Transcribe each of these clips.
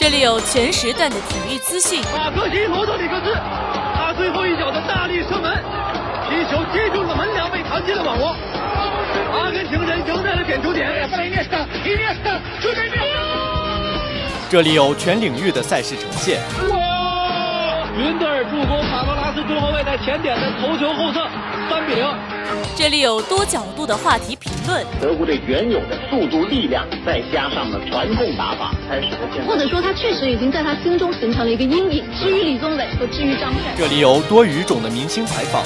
这里有全时段的体育资讯。马克西罗德里克斯，他最后一脚的大力射门，皮球击中了门梁，被弹进了网窝。阿根廷人赢在了点球点。这里有全领域的赛事呈现。哇！云德尔助攻卡罗拉斯中后卫在前点的头球后侧，三比零。这里有多角度的话题评论。德国队原有的速度、力量，再加上了传控打法，才使得现在。或者说，他确实已经在他心中形成了一个阴影。至于李宗伟和至于张帅，这里有多语种的明星采访。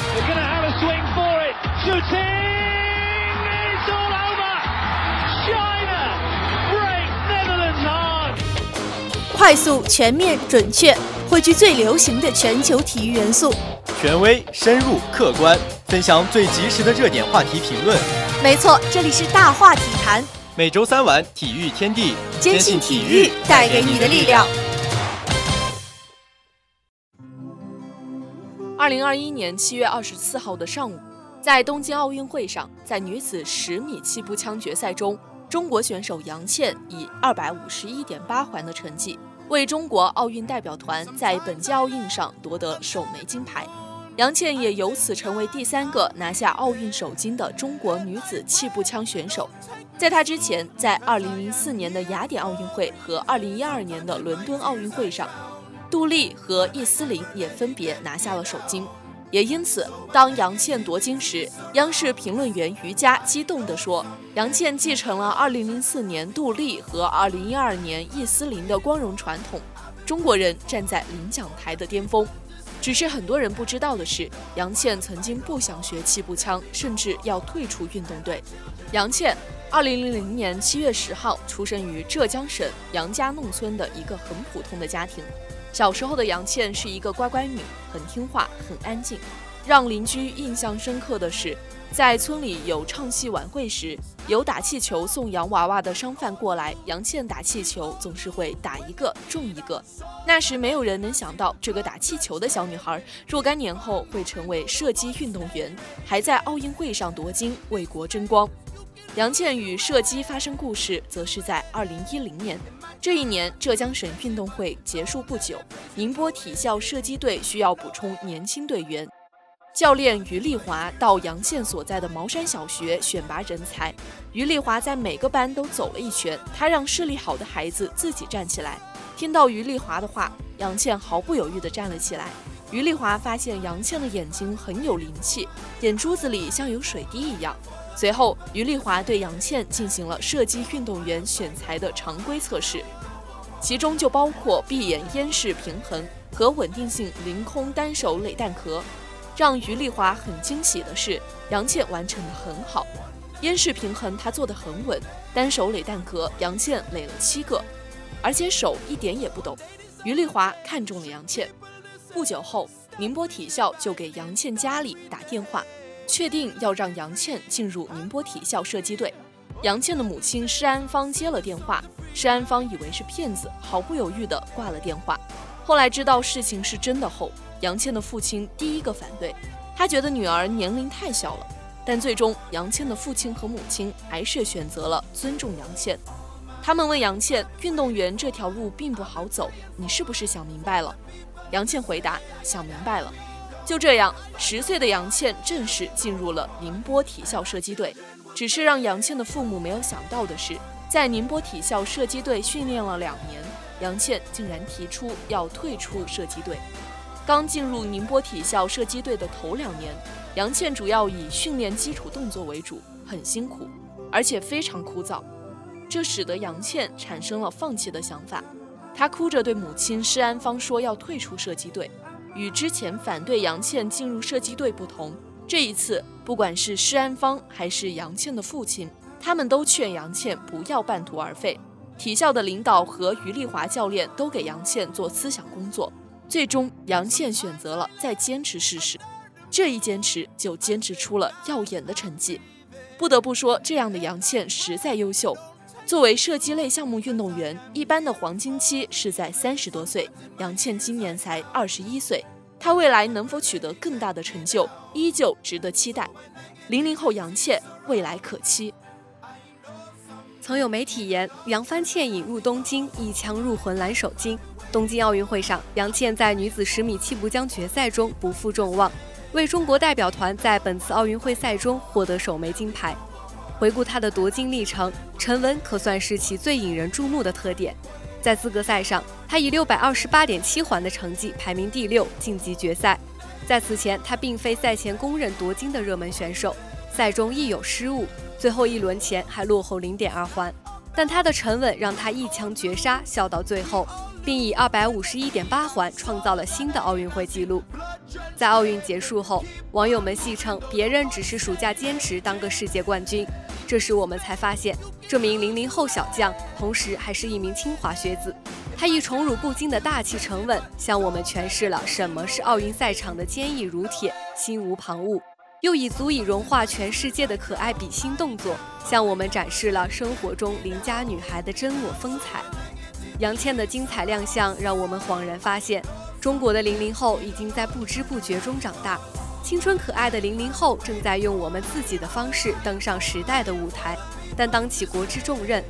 快速、全面、准确，汇聚最流行的全球体育元素。权威、深入、客观，分享最及时的热点话题评论。没错，这里是大话体坛。每周三晚，体育天地，坚信体育带给你的力量。二零二一年七月二十四号的上午，在东京奥运会上，在女子十米气步枪决赛中，中国选手杨倩以二百五十一点八环的成绩。为中国奥运代表团在本届奥运上夺得首枚金牌，杨倩也由此成为第三个拿下奥运首金的中国女子气步枪选手。在她之前，在2004年的雅典奥运会和2012年的伦敦奥运会上，杜丽和易思玲也分别拿下了首金。也因此，当杨倩夺金时，央视评论员于佳激动地说：“杨倩继承了2004年杜丽和2012年易思玲的光荣传统，中国人站在领奖台的巅峰。”只是很多人不知道的是，杨倩曾经不想学气步枪，甚至要退出运动队。杨倩二零零零年七月十号出生于浙江省杨家弄村的一个很普通的家庭。小时候的杨倩是一个乖乖女，很听话，很安静。让邻居印象深刻的是，在村里有唱戏晚会时，有打气球送洋娃娃的商贩过来，杨倩打气球总是会打一个中一个。那时没有人能想到，这个打气球的小女孩若干年后会成为射击运动员，还在奥运会上夺金，为国争光。杨倩与射击发生故事，则是在二零一零年。这一年，浙江省运动会结束不久，宁波体校射击队需要补充年轻队员。教练于丽华到杨倩所在的茅山小学选拔人才。于丽华在每个班都走了一圈，他让视力好的孩子自己站起来。听到于丽华的话，杨倩毫不犹豫地站了起来。于丽华发现杨倩的眼睛很有灵气，眼珠子里像有水滴一样。随后，于丽华对杨倩进行了射击运动员选材的常规测试，其中就包括闭眼烟视平衡和稳定性凌空单手垒弹壳。让于丽华很惊喜的是，杨倩完成的很好。烟式平衡她做得很稳，单手垒弹壳杨倩垒了七个，而且手一点也不抖。于丽华看中了杨倩。不久后，宁波体校就给杨倩家里打电话。确定要让杨倩进入宁波体校射击队，杨倩的母亲施安芳接了电话，施安芳以为是骗子，毫不犹豫地挂了电话。后来知道事情是真的后，杨倩的父亲第一个反对，他觉得女儿年龄太小了。但最终，杨倩的父亲和母亲还是选择了尊重杨倩。他们问杨倩：“运动员这条路并不好走，你是不是想明白了？”杨倩回答：“想明白了。”就这样，十岁的杨倩正式进入了宁波体校射击队。只是让杨倩的父母没有想到的是，在宁波体校射击队训练了两年，杨倩竟然提出要退出射击队。刚进入宁波体校射击队的头两年，杨倩主要以训练基础动作为主，很辛苦，而且非常枯燥，这使得杨倩产生了放弃的想法。她哭着对母亲施安芳说要退出射击队。与之前反对杨倩进入射击队不同，这一次不管是施安芳还是杨倩的父亲，他们都劝杨倩不要半途而废。体校的领导和于丽华教练都给杨倩做思想工作，最终杨倩选择了再坚持试试。这一坚持就坚持出了耀眼的成绩。不得不说，这样的杨倩实在优秀。作为射击类项目运动员，一般的黄金期是在三十多岁。杨倩今年才二十一岁，她未来能否取得更大的成就，依旧值得期待。零零后杨倩未来可期。曾有媒体言，杨帆倩引入东京，一枪入魂蓝手巾。东京奥运会上，杨倩在女子十米气步枪决赛中不负众望，为中国代表团在本次奥运会赛中获得首枚金牌。回顾她的夺金历程，沉稳可算是其最引人注目的特点。在资格赛上，她以六百二十八点七环的成绩排名第六，晋级决赛。在此前，她并非赛前公认夺金的热门选手，赛中亦有失误。最后一轮前还落后零点二环，但她的沉稳让她一枪绝杀，笑到最后，并以二百五十一点八环创造了新的奥运会纪录。在奥运结束后，网友们戏称别人只是暑假坚持当个世界冠军。这时我们才发现，这名零零后小将同时还是一名清华学子。他以宠辱不惊的大气沉稳，向我们诠释了什么是奥运赛场的坚毅如铁，心无旁骛。又以足以融化全世界的可爱比心动作，向我们展示了生活中邻家女孩的真我风采。杨倩的精彩亮相，让我们恍然发现，中国的零零后已经在不知不觉中长大。青春可爱的零零后正在用我们自己的方式登上时代的舞台，担当起国之重任。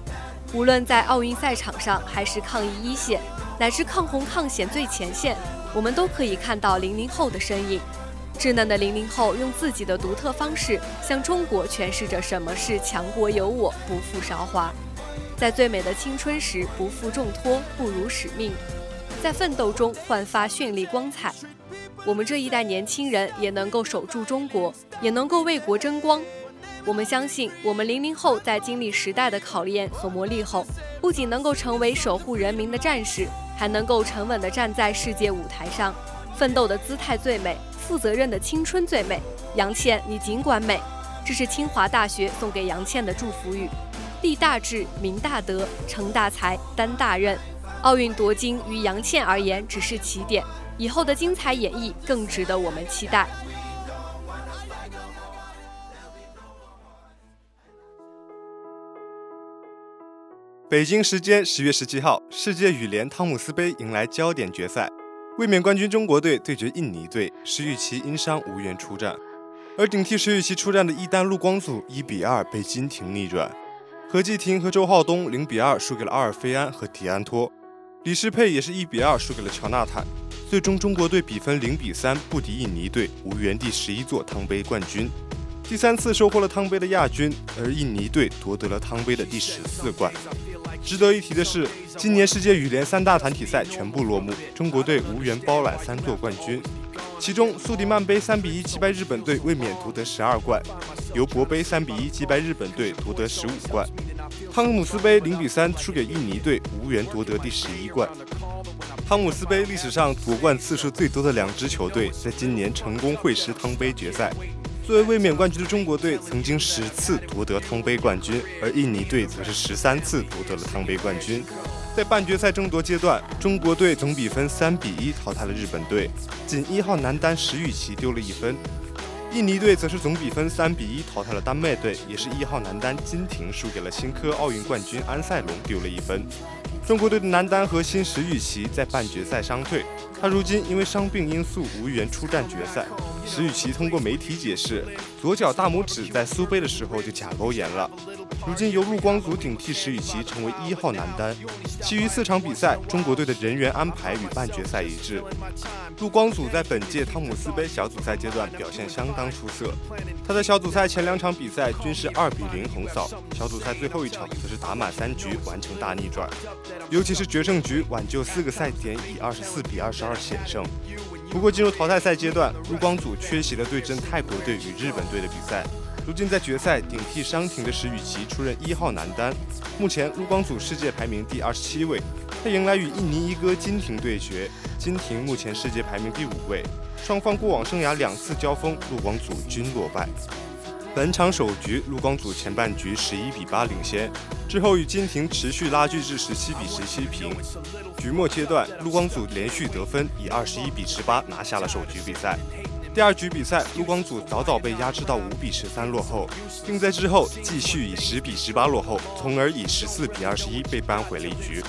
无论在奥运赛场上，还是抗疫一线，乃至抗洪抗险最前线，我们都可以看到零零后的身影。稚嫩的零零后用自己的独特方式向中国诠释着什么是强国有我，不负韶华。在最美的青春时不负重托，不辱使命，在奋斗中焕发绚丽光彩。我们这一代年轻人也能够守住中国，也能够为国争光。我们相信，我们零零后在经历时代的考验和磨砺后，不仅能够成为守护人民的战士，还能够沉稳地站在世界舞台上，奋斗的姿态最美。负责任的青春最美，杨倩，你尽管美。这是清华大学送给杨倩的祝福语。立大志，明大德，成大才，担大任。奥运夺金于杨倩而言只是起点，以后的精彩演绎更值得我们期待。北京时间十月十七号，世界羽联汤姆斯杯迎来焦点决赛。卫冕冠军中国队对决印尼队，石宇奇因伤无缘出战，而顶替石宇奇出战的一丹陆光祖一比二被金廷逆转，何继廷和周浩东零比二输给了阿尔菲安和迪安托，李诗佩也是一比二输给了乔纳坦，最终中国队比分零比三不敌印尼队，无缘第十一座汤杯冠军，第三次收获了汤杯的亚军，而印尼队夺得了汤杯的第十四冠。值得一提的是，今年世界羽联三大团体赛全部落幕，中国队无缘包揽三座冠军。其中，苏迪曼杯三比一击败日本队，卫冕夺得十二冠；尤伯杯三比一击败日本队，夺得十五冠；汤姆斯杯零比三输给印尼队，无缘夺得第十一冠。汤姆斯杯历史上夺冠次数最多的两支球队，在今年成功会师汤杯决赛。作为卫冕冠军的中国队，曾经十次夺得汤杯冠军，而印尼队则是十三次夺得了汤杯冠军。在半决赛争夺阶段，中国队总比分三比一淘汰了日本队，仅一号男单石宇奇丢了一分；印尼队则是总比分三比一淘汰了丹麦队，也是一号男单金廷输给了新科奥运冠军安塞龙，丢了一分。中国队的男单核心石宇奇在半决赛伤退，他如今因为伤病因素无缘出战决赛。石宇奇通过媒体解释，左脚大拇指在苏杯的时候就甲沟炎了。如今由陆光祖顶替石宇奇成为一号男单，其余四场比赛中国队的人员安排与半决赛一致。陆光祖在本届汤姆斯杯小组赛阶段表现相当出色，他在小组赛前两场比赛均是二比零横扫，小组赛最后一场则是打满三局完成大逆转。尤其是决胜局挽救四个赛点，以二十四比二十二险胜。不过进入淘汰赛阶段，陆光祖缺席了对阵泰国队与日本队的比赛。如今在决赛顶替伤停的石宇奇出任一号男单。目前陆光祖世界排名第二十七位，他迎来与印尼一哥金廷对决。金廷目前世界排名第五位，双方过往生涯两次交锋，陆光祖均落败。本场首局，陆光祖前半局十一比八领先，之后与金廷持续拉锯至十七比十七平。局末阶段，陆光祖连续得分，以二十一比十八拿下了首局比赛。第二局比赛，陆光祖早早被压制到五比十三落后，并在之后继续以十比十八落后，从而以十四比二十一被扳回了一局。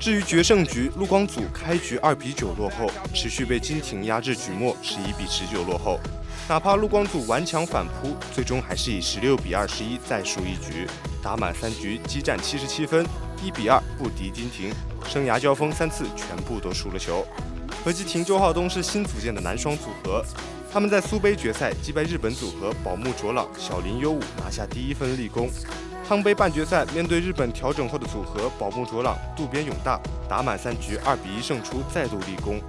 至于决胜局，陆光祖开局二比九落后，持续被金廷压制，局末十一比十九落后。哪怕陆光祖顽强反扑，最终还是以十六比二十一再输一局。打满三局，激战七十七分，一比二不敌金廷。生涯交锋三次，全部都输了球。何继廷、周浩东是新组建的男双组合，他们在苏杯决赛击败日本组合宝木卓朗、小林优武，拿下第一分立功。汤杯半决赛面对日本调整后的组合宝木卓朗、渡边勇大，打满三局，二比一胜出，再度立功。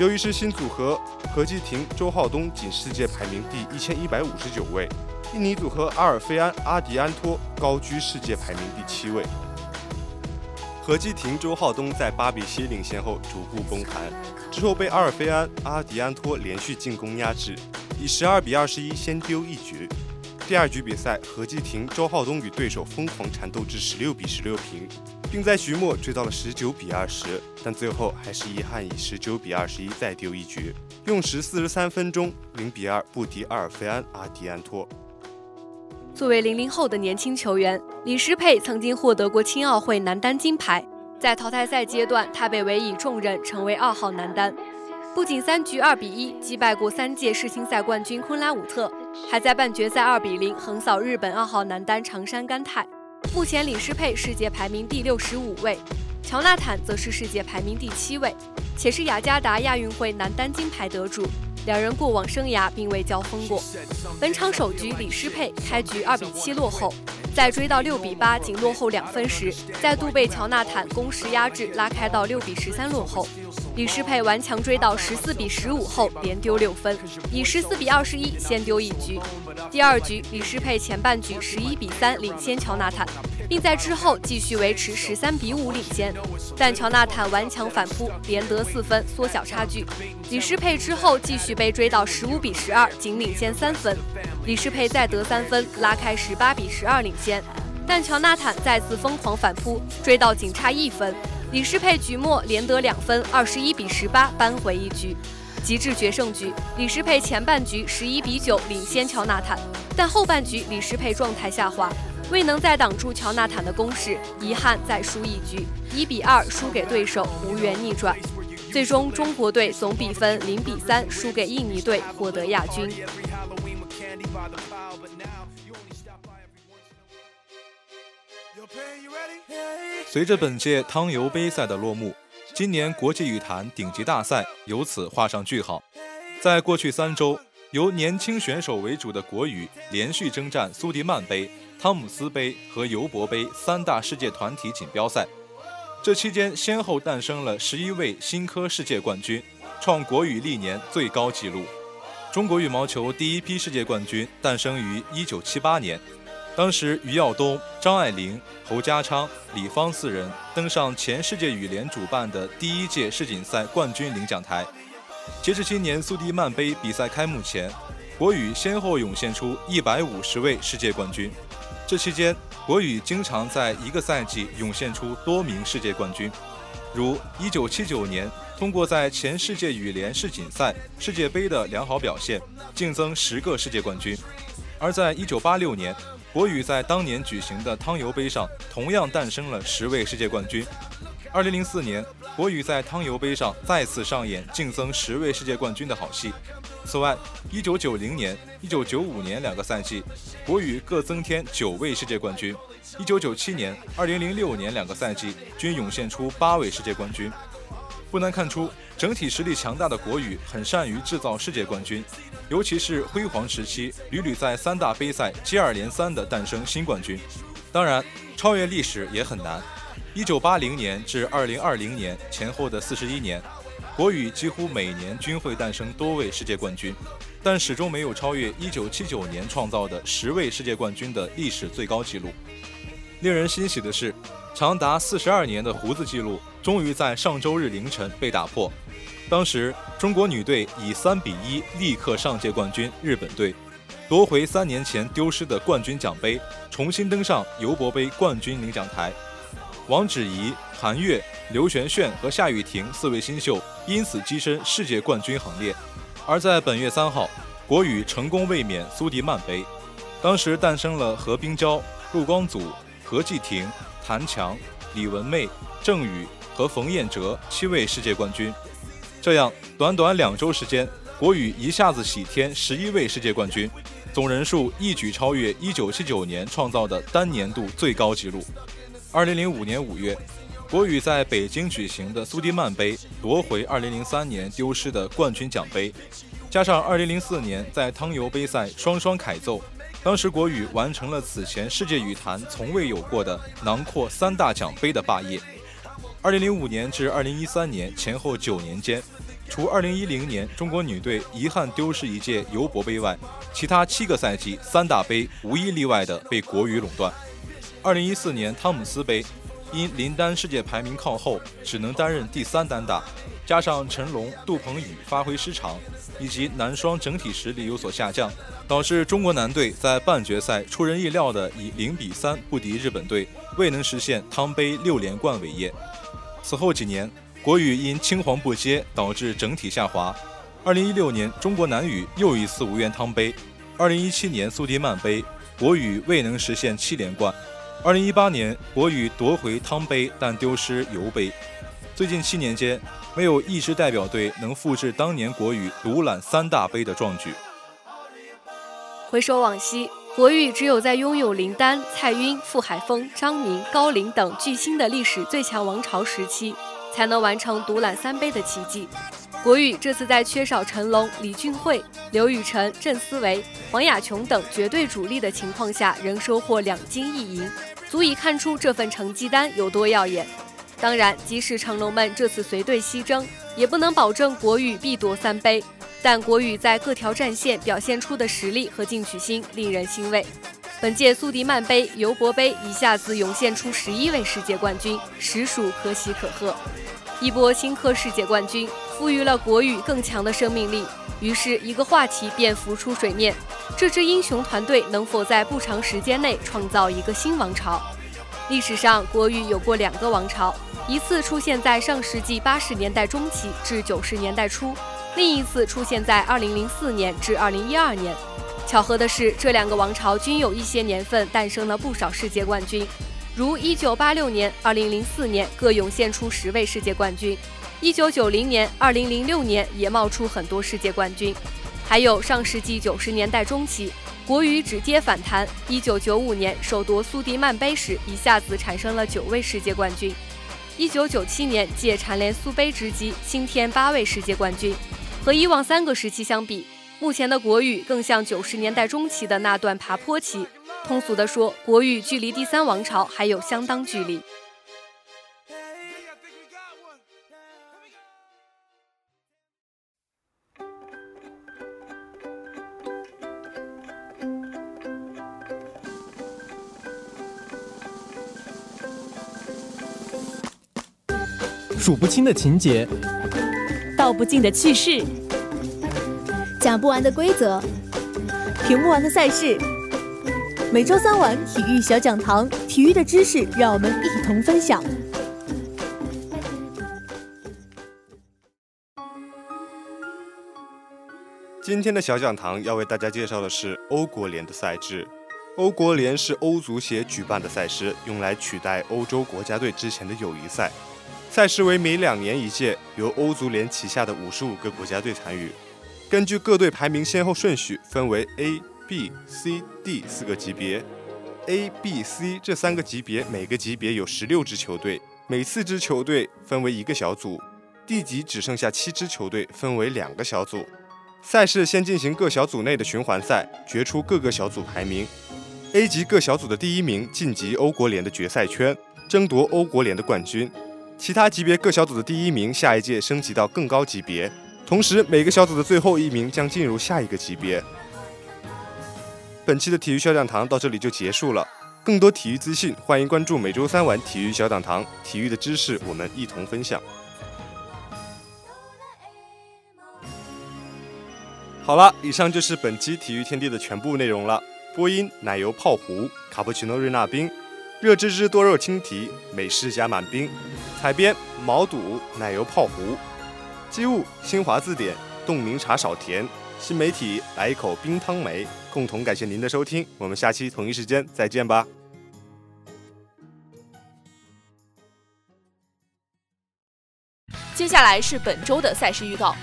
由于是新组合，何继廷、周浩东仅世界排名第一千一百五十九位，印尼组合阿尔菲安、阿迪安托高居世界排名第七位。何继廷、周浩东在八比七领先后逐步崩盘，之后被阿尔菲安、阿迪安托连续进攻压制，以十二比二十一先丢一局。第二局比赛，何继廷、周浩东与对手疯狂缠斗至十六比十六平。并在局末追到了十九比二十，但最后还是遗憾以十九比二十一再丢一局，用时四十三分钟零比二不敌阿尔菲安阿迪安托。作为零零后的年轻球员，李诗佩曾经获得过青奥会男单金牌，在淘汰赛阶段，他被委以重任，成为二号男单，不仅三局二比一击败过三届世青赛冠军昆拉武特，还在半决赛二比零横扫日本二号男单长山干太。目前李诗佩世界排名第六十五位，乔纳坦则是世界排名第七位，且是雅加达亚运会男单金牌得主。两人过往生涯并未交锋过。本场首局李诗佩开局二比七落后，在追到六比八仅落后两分时，再度被乔纳坦攻势压制，拉开到六比十三落后。李诗佩顽强追到十四比十五后，连丢六分，以十四比二十一先丢一局。第二局，李诗佩前半局十一比三领先乔纳坦，并在之后继续维持十三比五领先，但乔纳坦顽强反扑，连得四分，缩小差距。李诗佩之后继续被追到十五比十二，仅领先三分。李诗佩再得三分，拉开十八比十二领先，但乔纳坦再次疯狂反扑，追到仅差一分。李诗佩局末连得两分，二十一比十八扳回一局。极致决胜局，李诗佩前半局十一比九领先乔纳坦，但后半局李诗佩状态下滑，未能再挡住乔纳坦的攻势，遗憾再输一局，一比二输给对手，无缘逆转。最终，中国队总比分零比三输给印尼队，获得亚军。随着本届汤尤杯赛的落幕，今年国际羽坛顶级大赛由此画上句号。在过去三周，由年轻选手为主的国羽连续征战苏迪曼杯、汤姆斯杯和尤伯杯三大世界团体锦标赛。这期间，先后诞生了十一位新科世界冠军，创国羽历年最高纪录。中国羽毛球第一批世界冠军诞生于一九七八年。当时，于耀东、张爱玲、侯家昌、李芳四人登上前世界羽联主办的第一届世锦赛冠军领奖台。截至今年苏迪曼杯比赛开幕前，国羽先后涌现出一百五十位世界冠军。这期间，国羽经常在一个赛季涌现出多名世界冠军，如一九七九年，通过在前世界羽联世锦赛、世界杯的良好表现，净增十个世界冠军；而在一九八六年，国羽在当年举行的汤尤杯上，同样诞生了十位世界冠军。二零零四年，国羽在汤尤杯上再次上演净增十位世界冠军的好戏。此外，一九九零年、一九九五年两个赛季，国羽各增添九位世界冠军；一九九七年、二零零六年两个赛季均涌现出八位世界冠军。不难看出，整体实力强大的国羽很善于制造世界冠军，尤其是辉煌时期，屡屡在三大杯赛接二连三地诞生新冠军。当然，超越历史也很难。一九八零年至二零二零年前后的四十一年，国羽几乎每年均会诞生多位世界冠军，但始终没有超越一九七九年创造的十位世界冠军的历史最高纪录。令人欣喜的是，长达四十二年的胡子记录终于在上周日凌晨被打破。当时，中国女队以三比一力克上届冠军日本队，夺回三年前丢失的冠军奖杯，重新登上尤伯杯冠军领奖台。王芷怡、韩悦、刘璇璇和夏雨婷四位新秀因此跻身世界冠军行列。而在本月三号，国羽成功卫冕苏迪曼杯，当时诞生了何冰娇、陆光祖。何继婷、谭强、李文媚、郑宇和冯彦哲七位世界冠军，这样短短两周时间，国羽一下子喜添十一位世界冠军。总人数一举超越1979年创造的单年度最高纪录。2005年5月，国羽在北京举行的苏迪曼杯夺回2003年丢失的冠军奖杯，加上2004年在汤尤杯赛双双凯奏，当时国羽完成了此前世界羽坛从未有过的囊括三大奖杯的霸业。2005年至2013年前后九年间。除2010年中国女队遗憾丢失一届尤伯杯外，其他七个赛季三大杯无一例外的被国羽垄断。2014年汤姆斯杯，因林丹世界排名靠后，只能担任第三单打，加上陈龙、杜鹏宇发挥失常，以及男双整体实力有所下降，导致中国男队在半决赛出人意料的以0比3不敌日本队，未能实现汤杯六连冠伟业。此后几年。国羽因青黄不接导致整体下滑。二零一六年，中国男羽又一次无缘汤杯。二零一七年苏迪曼杯，国羽未能实现七连冠。二零一八年，国羽夺回汤杯，但丢失尤杯。最近七年间，没有一支代表队能复制当年国羽独揽三大杯的壮举。回首往昔，国羽只有在拥有林丹、蔡赟、傅海峰、张明、高龄等巨星的历史最强王朝时期。才能完成独揽三杯的奇迹。国羽这次在缺少成龙、李俊慧、刘雨辰、郑思维、黄雅琼等绝对主力的情况下，仍收获两金一银，足以看出这份成绩单有多耀眼。当然，即使成龙们这次随队西征，也不能保证国羽必夺三杯。但国羽在各条战线表现出的实力和进取心令人欣慰。本届苏迪曼杯、尤伯杯一下子涌现出十一位世界冠军，实属可喜可贺。一波新科世界冠军赋予了国羽更强的生命力，于是一个话题便浮出水面：这支英雄团队能否在不长时间内创造一个新王朝？历史上，国羽有过两个王朝，一次出现在上世纪八十年代中期至九十年代初，另一次出现在二零零四年至二零一二年。巧合的是，这两个王朝均有一些年份诞生了不少世界冠军。如一九八六年、二零零四年各涌现出十位世界冠军，一九九零年、二零零六年也冒出很多世界冠军，还有上世纪九十年代中期，国羽直接反弹，一九九五年首夺苏迪曼杯时一下子产生了九位世界冠军，一九九七年借蝉联苏杯之机新添八位世界冠军，和以往三个时期相比，目前的国语更像九十年代中期的那段爬坡期。通俗地说，国语距离第三王朝还有相当距离。数不清的情节，道不尽的趣事，讲不完的规则，评不完的赛事。每周三晚体育小讲堂，体育的知识让我们一同分享。今天的小讲堂要为大家介绍的是欧国联的赛制。欧国联是欧足协举办的赛事，用来取代欧洲国家队之前的友谊赛。赛事为每两年一届，由欧足联旗下的五十五个国家队参与，根据各队排名先后顺序分为 A。B、C、D 四个级别，A、B、C 这三个级别，每个级别有十六支球队，每四支球队分为一个小组。D 级只剩下七支球队，分为两个小组。赛事先进行各小组内的循环赛，决出各个小组排名。A 级各小组的第一名晋级欧国联的决赛圈，争夺欧国联的冠军。其他级别各小组的第一名下一届升级到更高级别，同时每个小组的最后一名将进入下一个级别。本期的体育小讲堂到这里就结束了。更多体育资讯，欢迎关注每周三晚体育小讲堂。体育的知识，我们一同分享。好了，以上就是本期体育天地的全部内容了。播音：奶油泡芙、卡布奇诺瑞纳冰、热芝芝多肉青提、美式加满冰。彩边：毛肚、奶油泡芙。机务：新华字典、冻柠茶少甜。新媒体：来一口冰汤梅。共同感谢您的收听，我们下期同一时间再见吧。接下来是本周的赛事预告。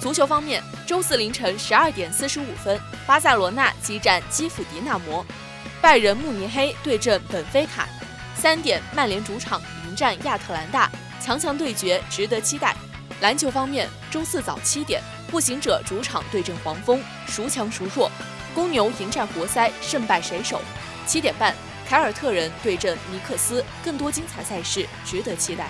足球方面，周四凌晨十二点四十五分，巴塞罗那激战基辅迪纳摩，拜仁慕尼黑对阵本菲卡。三点，曼联主场迎战亚特兰大，强强对决，值得期待。篮球方面，周四早七点，步行者主场对阵黄蜂，孰强孰弱？公牛迎战活塞，胜败谁手？七点半，凯尔特人对阵尼克斯，更多精彩赛事值得期待。